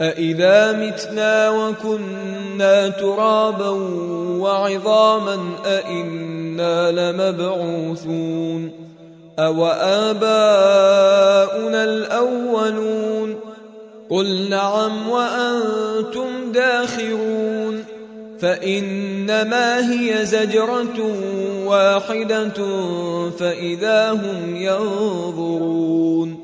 أإذا متنا وكنا ترابا وعظاما أإنا لمبعوثون أو آباؤنا الأولون قل نعم وأنتم داخرون فإنما هي زجرة واحدة فإذا هم ينظرون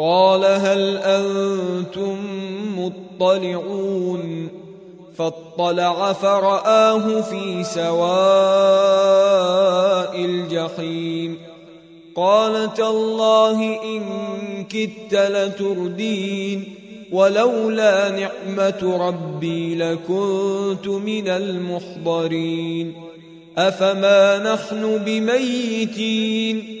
قال هل أنتم مطلعون فاطلع فرآه في سواء الجحيم قال تالله إن كدت لتردين ولولا نعمة ربي لكنت من المحضرين أفما نحن بميتين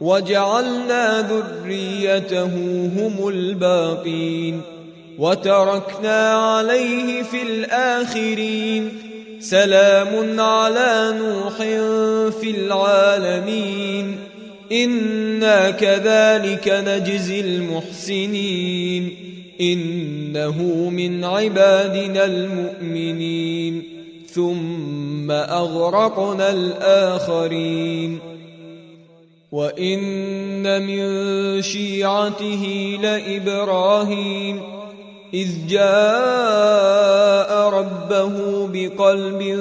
وجعلنا ذريته هم الباقين وتركنا عليه في الآخرين سلام على نوح في العالمين إنا كذلك نجزي المحسنين إنه من عبادنا المؤمنين ثم أغرقنا الآخرين وإن من شيعته لإبراهيم إذ جاء ربه بقلب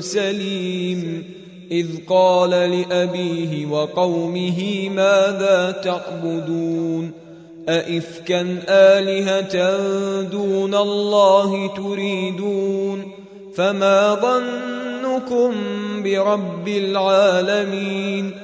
سليم إذ قال لأبيه وقومه ماذا تعبدون؟ أئفكا آلهة دون الله تريدون؟ فما ظنكم برب العالمين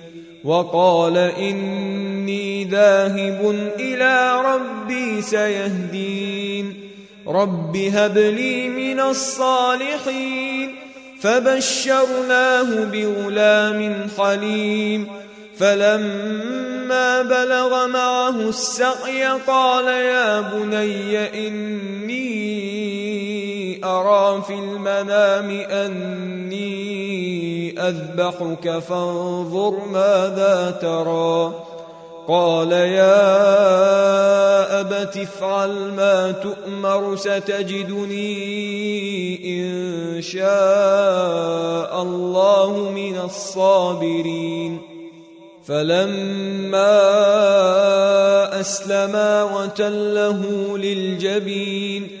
وقال إني ذاهب إلى ربي سيهدين. رب هب لي من الصالحين. فبشرناه بغلام حليم. فلما بلغ معه السعي قال يا بني إني أرى في المنام أني أذبحك فانظر ماذا ترى. قال يا أبت افعل ما تؤمر ستجدني إن شاء الله من الصابرين. فلما أسلما وتله للجبين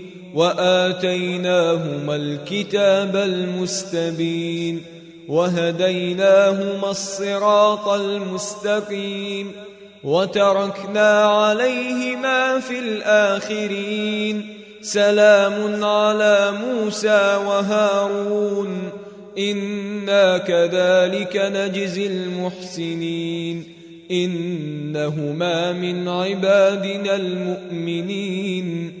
وآتيناهما الكتاب المستبين وهديناهما الصراط المستقيم وتركنا عليهما في الآخرين سلام على موسى وهارون إنا كذلك نجزي المحسنين إنهما من عبادنا المؤمنين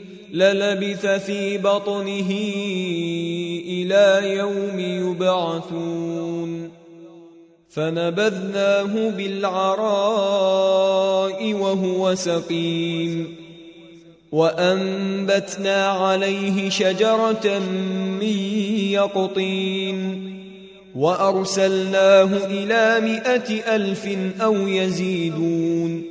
للبث في بطنه إلى يوم يبعثون. فنبذناه بالعراء وهو سقيم. وأنبتنا عليه شجرة من يقطين. وأرسلناه إلى مائه ألف أو يزيدون.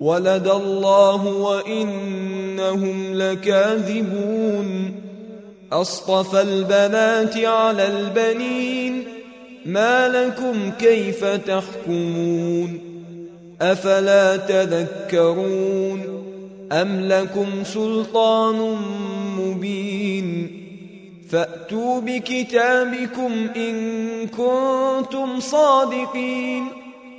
ولد الله وإنهم لكاذبون. أصطفى البنات على البنين. ما لكم كيف تحكمون؟ أفلا تذكرون؟ أم لكم سلطان مبين؟ فأتوا بكتابكم إن كنتم صادقين.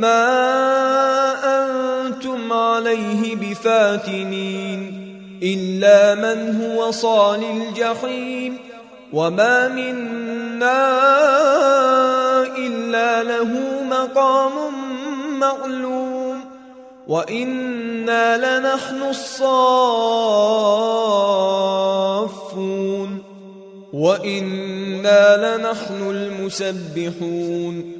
ما أنتم عليه بفاتنين إلا من هو صال الجحيم وما منا إلا له مقام معلوم وإنا لنحن الصافون وإنا لنحن المسبحون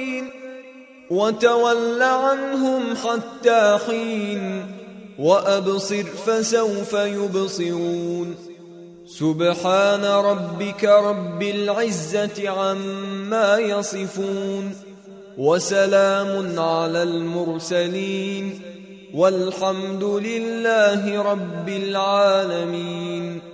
وتول عنهم حتى حين وأبصر فسوف يبصرون. سبحان ربك رب العزة عما يصفون. وسلام على المرسلين. والحمد لله رب العالمين.